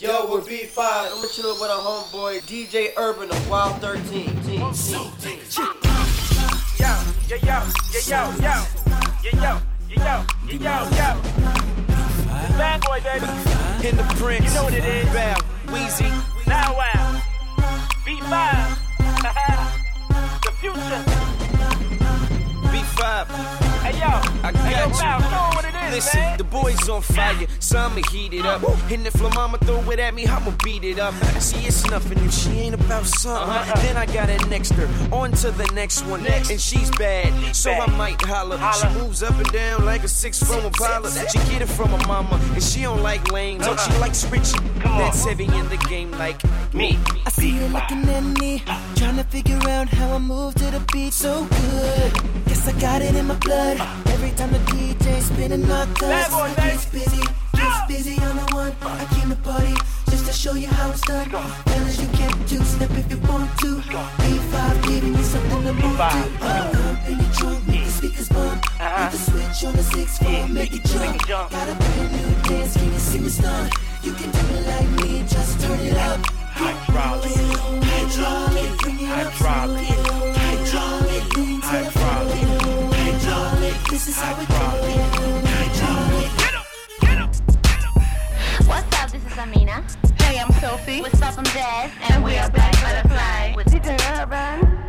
Yo, we're B5. I'm chilling with a homeboy, DJ Urben of Wild 13. Team, team, team. Yo, yo, yo, yo, yo, yo, yo, yo, yo, yo, yo, yo. Bad boy, baby. In the Prince. You know what it is. Bow, Weezy. Now wow. B5. the future. B5. Hey, yo. I hey, yo, got you. Bow, show 'em what it is, Listen, man. the boys on fire, so I'ma heat it up. And if Lil Mama throw it at me, I'ma beat it up. See, it's nothing if she ain't about something. Uh-huh. Then I got it next her, on to the next one. Next. And she's bad, so bad. I might holler. Holler. She moves up and down like a six from Impala. She get it from her mama, and she don't like lanes. Oh, she likes on. That's heavy in the game like me. I see you looking at me, trying to figure out how I move to the beat so good. Guess I got it in my blood. Every time the DJ spinning my thugs, boy, busy, gets busy on the one. I came to party just to show you how it's done. Fellas, you get do step if you want to. B5 giving you something to move to. Make bump. Uh-huh. Put the switch on the six four, Yeah, make it make jump. it jump. Got a brand new dance, can you see me stun? You can do it like me, just turn it up. Hydraulic. Hydraulic, bring it up Hydraulic. Hydraulic, lean to the Hydraulic. Hydraulic, this is how we do it. Hydraulic. Get up, get up, get up. What's up? This is Amina. Hey, I'm Sophie. What's up? I'm Jazz. And we are Black Butterfly. With DJ Urben.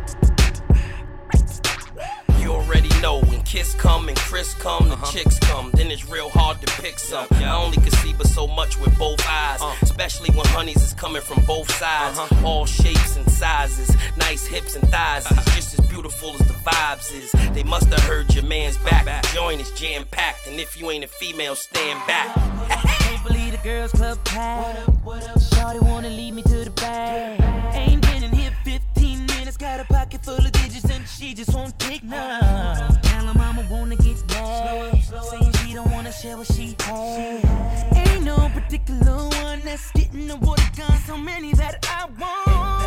You already know when Kiss come and Chris come, the uh-huh. chicks come, then it's real hard to pick some. I only can see but so much with both eyes, uh. especially when honeys is coming from both sides. Uh-huh. All shapes and sizes, nice hips and thighs, is just as beautiful as the vibes is. They must have heard your man's back. The joint is jam packed, and if you ain't a female, stand back. Can't believe the girls club packed. Shawty wanna lead me to the bag. Ain't been in here 15 minutes, got a pocket full of digits and she just won't take none. Tell her mama wanna get mad, saying she don't wanna share what she had. Ain't no particular one that's getting the water gun, so many that I want.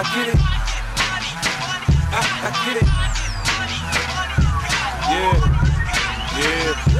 I, get it. I, I get it. Yeah. Yeah.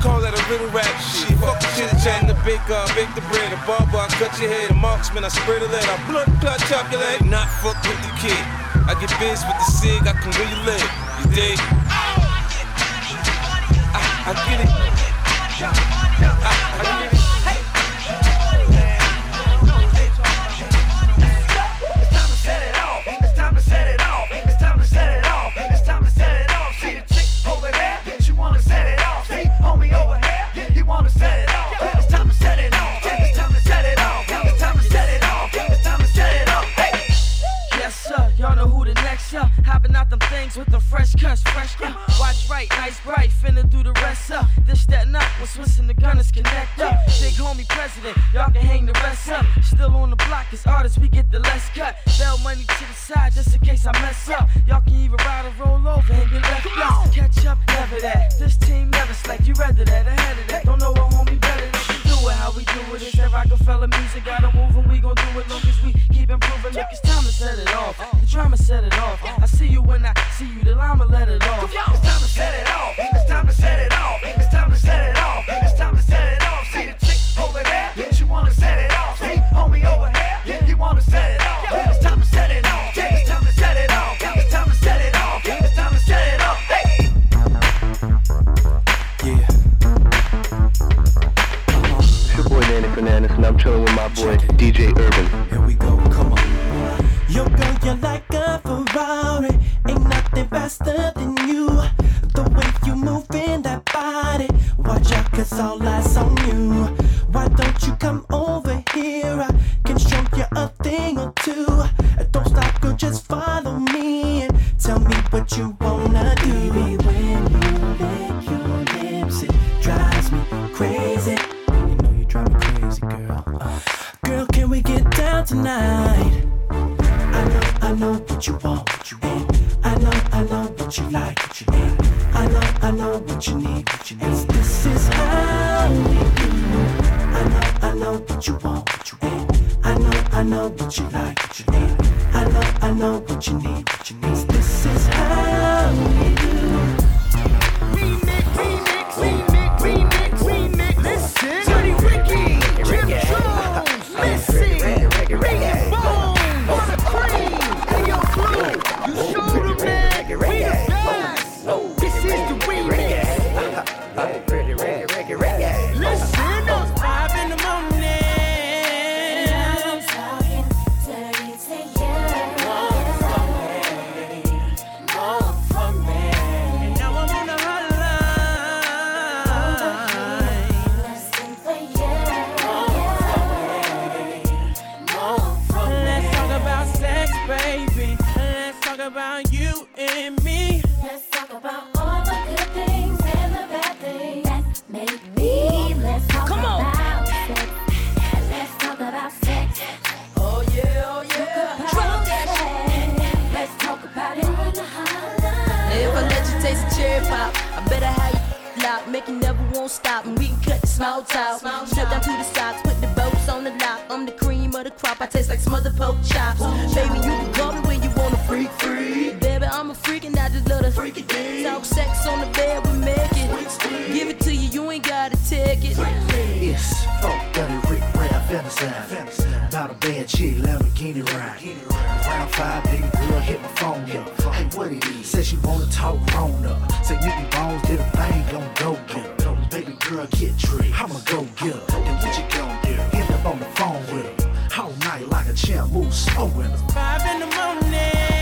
Call that a riddle rap. Shit, fuck the chit chat. The baker, I bake the bread. The barber, I cut your head. The marksman, I spread the lead. I blood clot, chop your leg. Not fuck with the kid. I get biz with the cig. I can really live. You dig? I, I get it. I, I like, what you like. I know, I know what you need, what you need. This is how we do. I know, I know what you want, what you want. I know, I know what you like, what you like. I know, I know what you need, what you need. This is how we. About you and me. Let's talk about all the good things and the bad things that make me. Let's talk Come on. about sex. Let's talk about sex. Oh yeah, oh yeah. Drop that Let's talk about it on the hotline. If I let you taste the cherry pop, I better have you lock, make you never won't stop, and we can cut the small talk. Strip down to the socks, put the bolts on the lock. I'm the cream of the crop, I taste like smothered pork chops. Baby, you can call me Talk sex on the bed, we make it. Give it to you, you ain't gotta take it. It's Funk Dirty Rick Rap Fantasy. About a bad chick, Lamborghini ride. Round five, baby girl, hit my phone up. Hey, what it is? Said she wanna talk grown up. Say Nicky Bones did a thing, gon' go get her. Baby girl, get tricked. I'ma go get her. Then what you gon' do? End up on the phone with her. All night like a champ, move slow oh, with her. Five in the morning.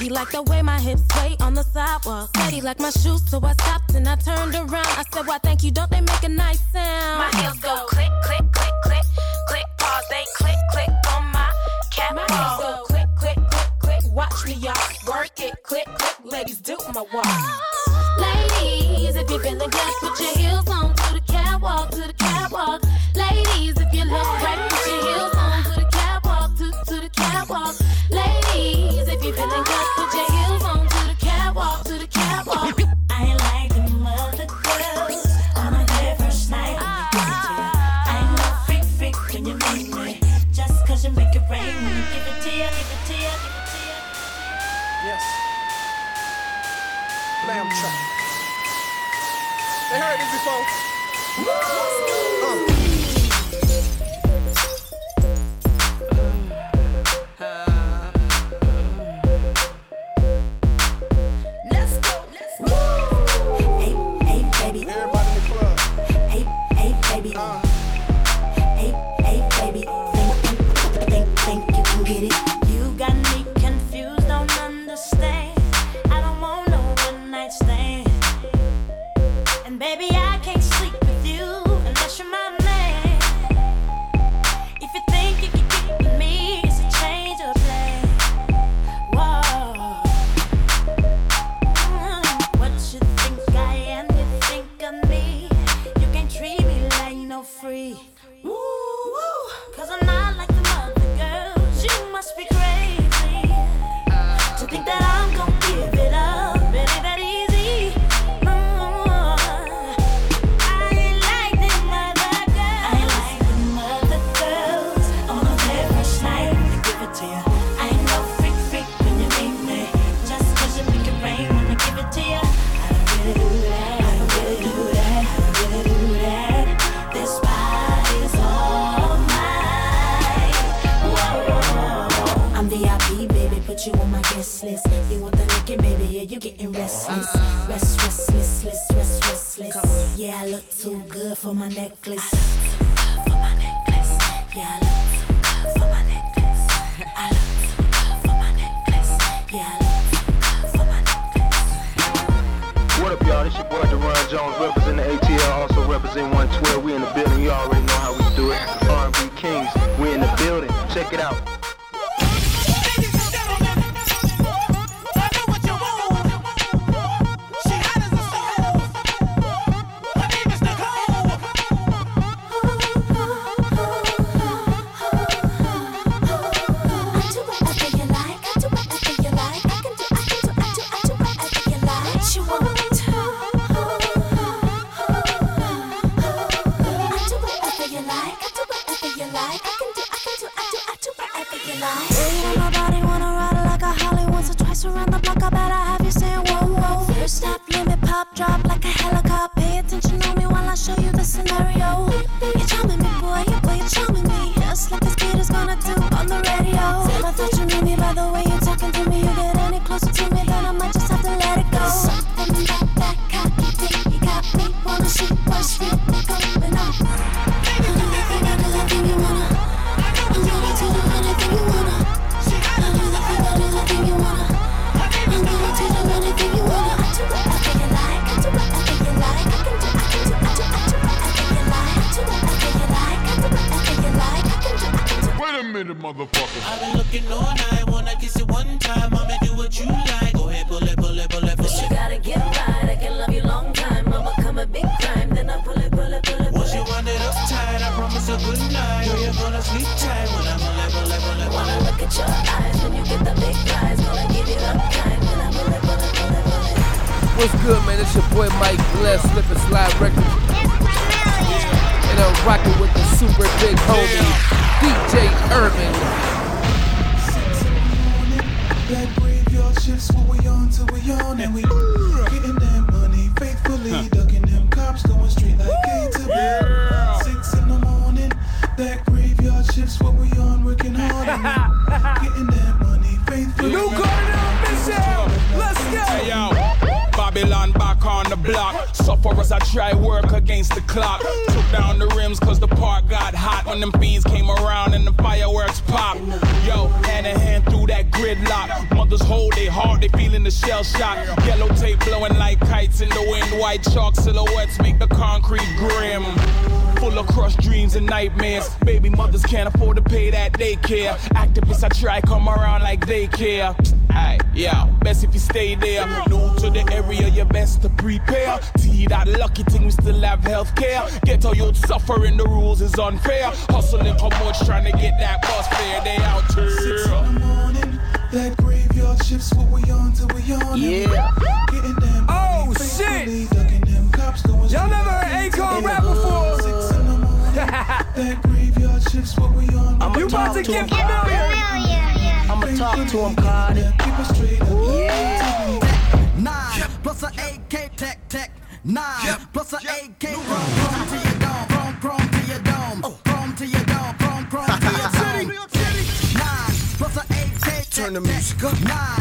He liked the way my hips sway on the sidewalk. Said he liked my shoes, so I stopped and I turned around. I said, Why, thank you. Don't they make a nice sound? My heels go click, click, click, click, click, pause, they click, click on my My hips catwalk. go click, click, click, click. Watch me, y'all. Work it, click, click. Ladies, do my walk. Ladies, if you're feeling good, put your heels on to the catwalk, to the catwalk. Ladies, if you look right, put your heels on to the catwalk, to, to the catwalk. Feeling good, put look too good for my necklace. Yeah, I look too good for my necklace. I look too good for my necklace. Yeah, I look too good for my necklace. What up, y'all? This your boy Daron Jones, representing the ATL, also representing 112. We in the building. You already know how we do it. R&B Kings, we in the building. Check it out. What's good, man? It's your boy Mike Bless, Slip and Slide Records. And I'm rocking with the super big homie, DJ Urben. That graveyard shifts what we on till we on and we getting that money faithfully, ducking them cops going straight like A Suffer as I try work against the clock. Took down the rims cause the park got hot when them fiends came around and the fireworks pop. Yo, hand in hand through that gridlock. Mothers hold their heart, they feeling the shell shock. Yellow tape blowing like kites in the wind. White chalk silhouettes make the concrete grim. Full of crushed dreams and nightmares. Baby mothers can't afford to pay that daycare. Activists I try come around like they care. Aye, yeah, best if you stay there. New to the area, you best to prepare. T that lucky thing, we still have health care. Get all youth suffering, the rules is unfair. Hustling for much, trying to get that bus fare. They out here. Six in the morning, that graveyard shifts what we on till we on we getting that Oh, shit. faithfully, ducking them cops going Y'all never heard Akon rap before? That graveyard shifts what we on. I'ma You about to talk to get him. familiar. I'ma talk to him, Cardi. Keep it straight up. Yeah. Nine plus a AK tech tech. Nine plus a AK chrome chrome to your dome. Chrome chrome to your dome. Oh. Chrome to your dome. Chrome chrome to your dome. Nine plus a AK Turn the music up. Nine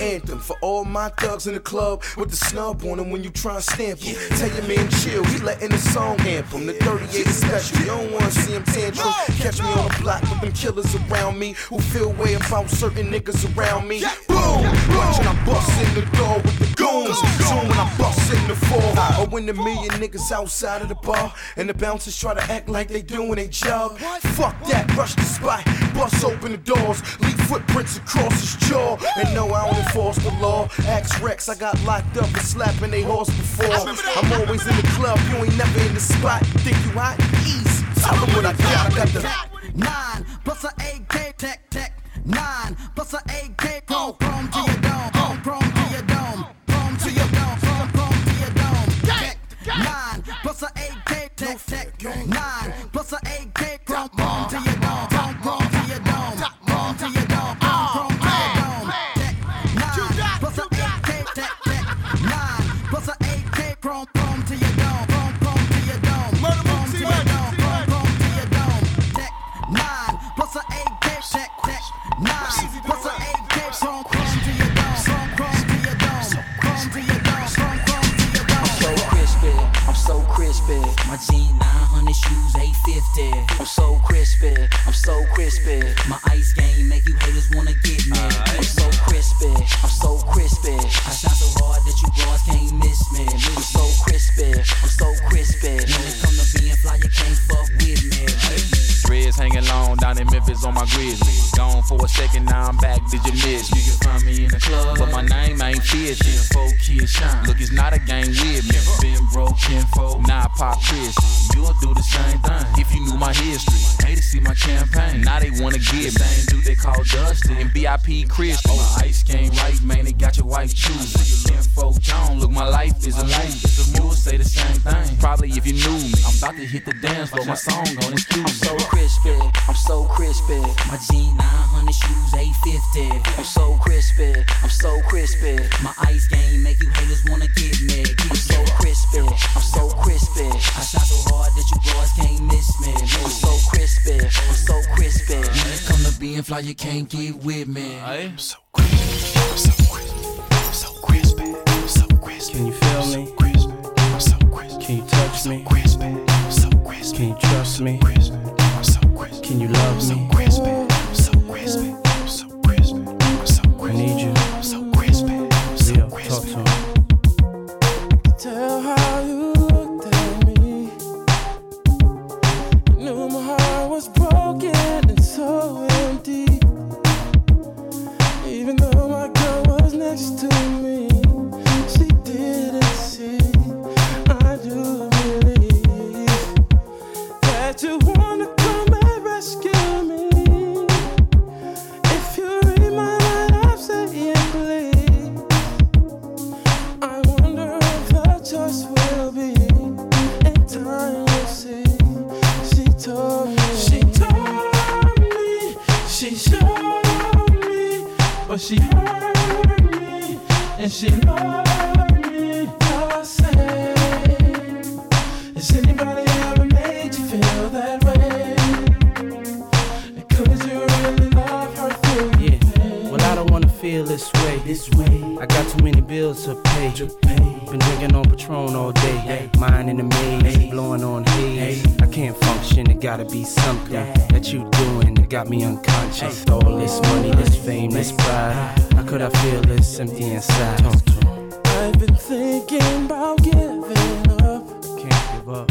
anthem for all my thugs in the club with the snub on them when you try and stamp them. Tell your man chill, we letting the song amp. The 38 is special, you don't wanna see him tantrum. Catch me on the block with them killers around me who feel way about certain niggas around me. Boom! Watching I bust in the door with the goons. Soon when I bust in the fall, or when the million niggas outside of the bar and the bouncers try to act like they doing their job. Fuck that, rush the spot, bust open the doors, leave footprints across his jaw. And no, I don't enforce the law. Axe Rex, I got locked up for slapping they horse before. I'm always in the club, you ain't never in the spot. Think you hot? Easy. Tell them what I got. I got the. Nine plus a AK tech tech. Nine plus a AK chrome tech. Nine plus a AK Same dude they call Dusty and VIP Christian. Oh, ice game right, man. They got your wife choosing. Info John, look, my life is a life. You would say the same thing. Probably if you knew me. I'm about to hit the dance floor. My song on excuse I'm so crispy, I'm so crispy. My jean 900 shoes 850. I'm so crispy, I'm so crispy. My ice game make you haters wanna get me. I'm so crispy, I'm so crispy. I shine so hard that you boys can't miss me. I'm so crispy, I'm so crispy. When it come to being fly, you can't get with me. I'm so crisp. So crisp. So crisp. Can you feel me? Can you touch me? Crisp? So crisp. Can you trust me? Can you love me? I need you. Can't. It gotta be something that you doing that got me unconscious. All this money, this fame, this pride. How could I feel this empty inside? Talk to him. I've been thinking about giving up. Can't give up.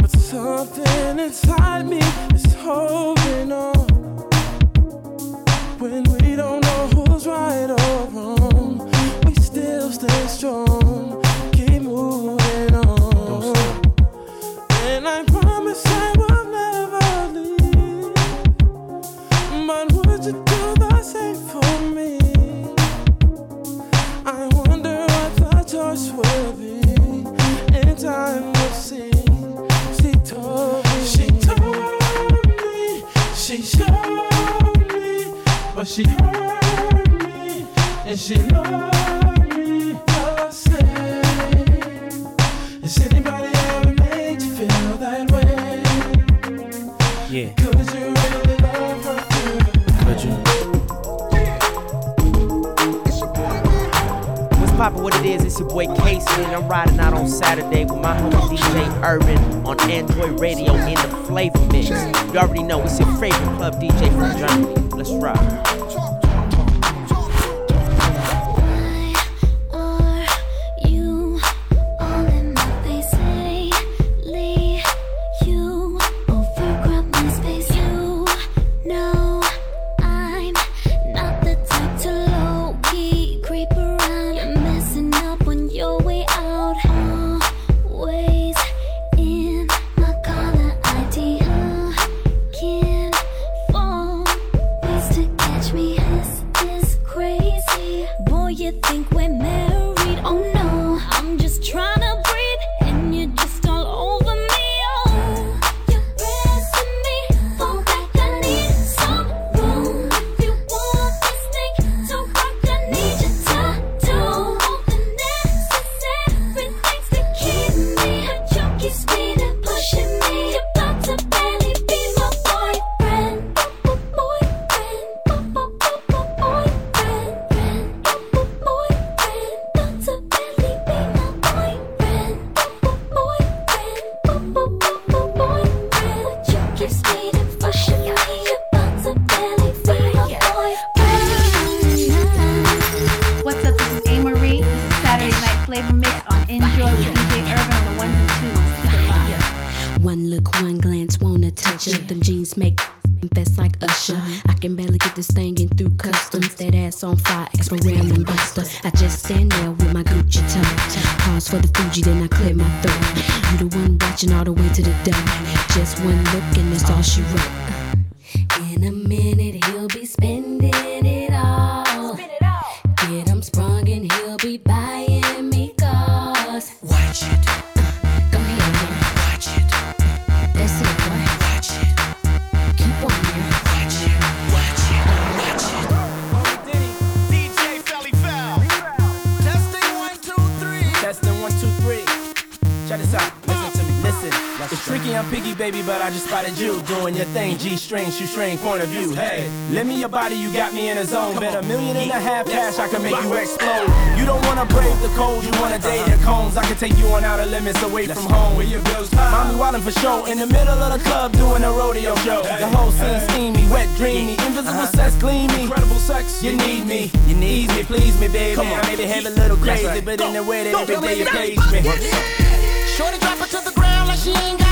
But something inside me is holding on. When we don't know who's right or wrong, we still stay strong. But she hurt me. And she loved me. I say, has anybody ever made you feel that way? Yeah. Could you really love her through? Could you? What's poppin', what it is, it's your boy Casey, and I'm riding out on Saturday with my homie DJ Urben on Android Radio in the Flavor Mix. You already know it's your favorite club DJ from Germany. Let's ride. you think we're married? Oh no, I'm just trying. clanging through customs. That ass on fire, extra ram and buster. I just stand there with my Gucci tucked. Pause for the Fuji, then I clear my throat. You the one watching all the way to the door. Just one look and that's all she wrote. In a minute. baby, but I just spotted you doing your thing. G string, shoestring, point of view. Hey, lend me your body, you got me in a zone. Bet a million and a half cash, I can make you explode. You don't wanna break the cold, you wanna date the cones. I can take you on outer limits away from home. Where your Mommy wildin' for show in the middle of the club doing a rodeo show. The whole scene steamy, wet, dreamy, invisible uh-huh. sex gleamy. Incredible sex, you need me, you need me, please me, baby. Come on, I may a little crazy, but in the way that every day you please me. Shorty drop her to the ground like she ain't got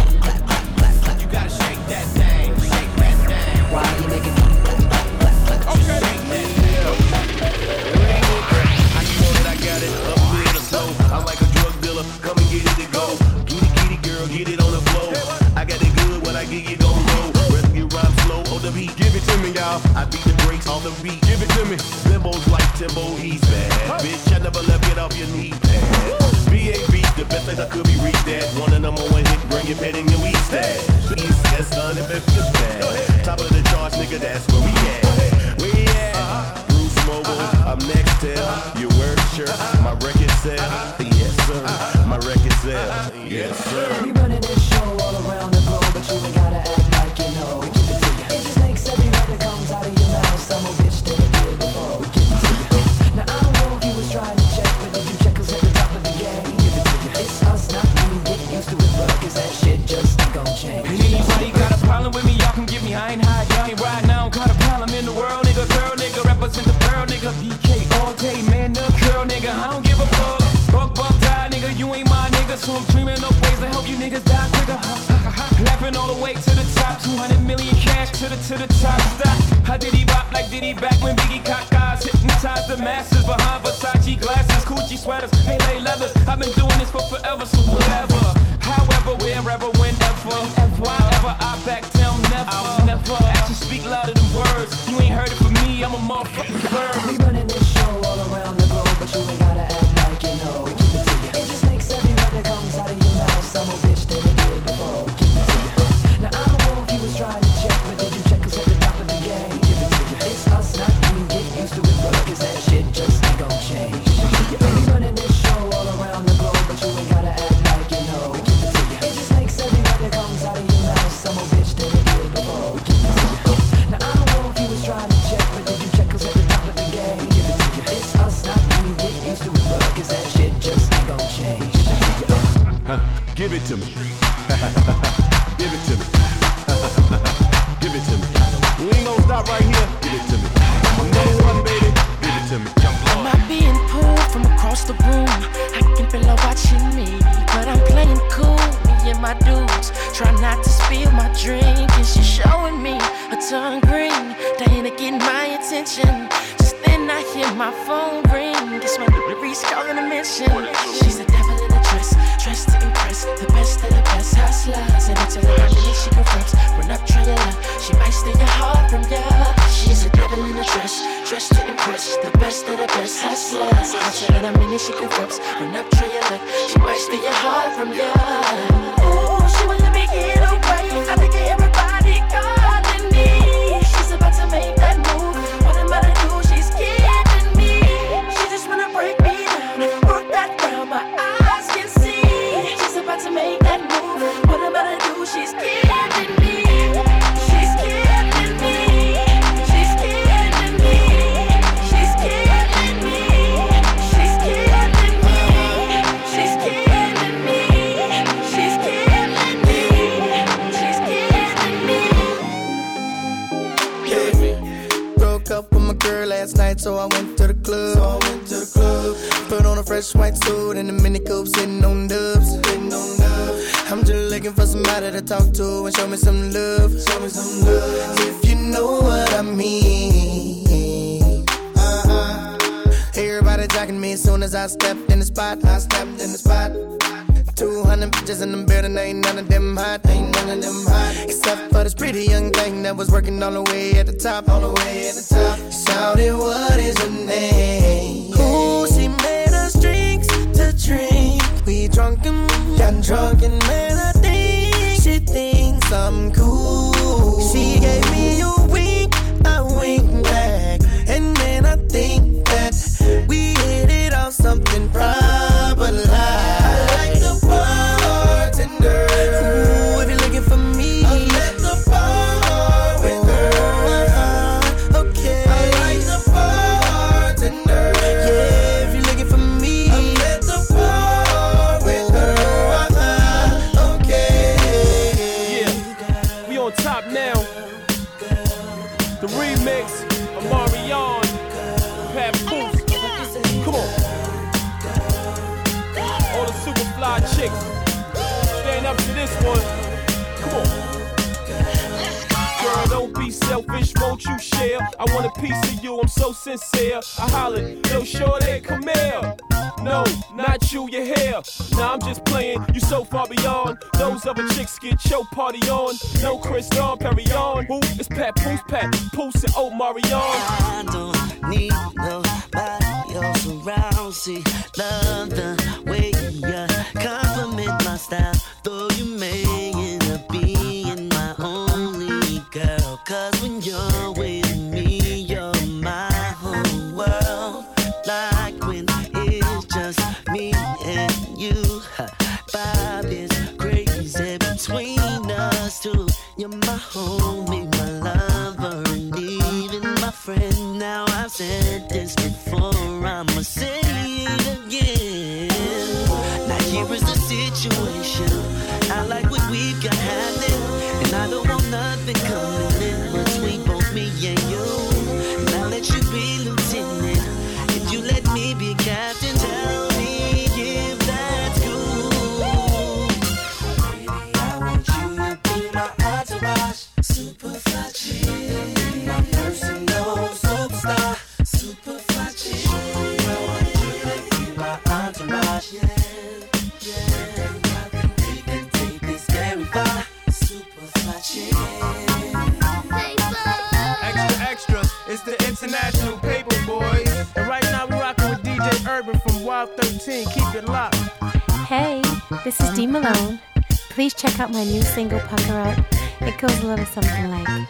to me. Limbo's like Timbo, he's bad. Bitch, I never left, get off your knee pad. B.A.B. the best thing I could be reached at. One of them, number one hit, bring it petting and we my dudes. Try not to spill my drink, and she's showing me her tongue green. Diana getting my attention. Just then I hear my phone ring. Guess my delivery's calling a mission. She's a slides and it's a minute she corrects. run up, try your luck, she might steal your heart from ya. She's a devil in a dress, dressed to impress. The best of the best hustlers. It's a minute she corrects. run up, try your luck, she might steal your heart from ya. Oh, she won't let me get away. I think talk to and show me some love. Show me some love. If you know what I mean. Uh-huh. Everybody jocking me as soon as I stepped in the spot. I stepped in the spot. 200 bitches in the building, ain't none of them hot, ain't none of them hot. Except for this pretty young thing that was working all the way at the top, all the way at the top. Shouted, what is her name? Ooh, she made us drinks to drink. We drunk and got drunk and think she I'm cool. She gave me party on. No Chris Don, Perry on. Who? It's Papoose, Pat Poose, and oh, Marion. I don't need nobody else around. See, love the way you compliment my style. Though you may check out my new single, Pucker Up. It goes a little something like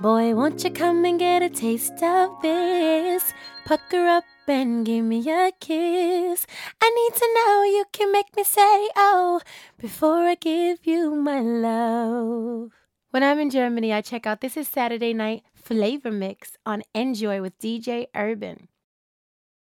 Boy, won't you come and get a taste of this? Pucker up and give me a kiss. I need to know you can make me say, oh, before I give you my love. When I'm in Germany, I check out This Is Saturday Night Flavor Mix on Enjoy with DJ Urben.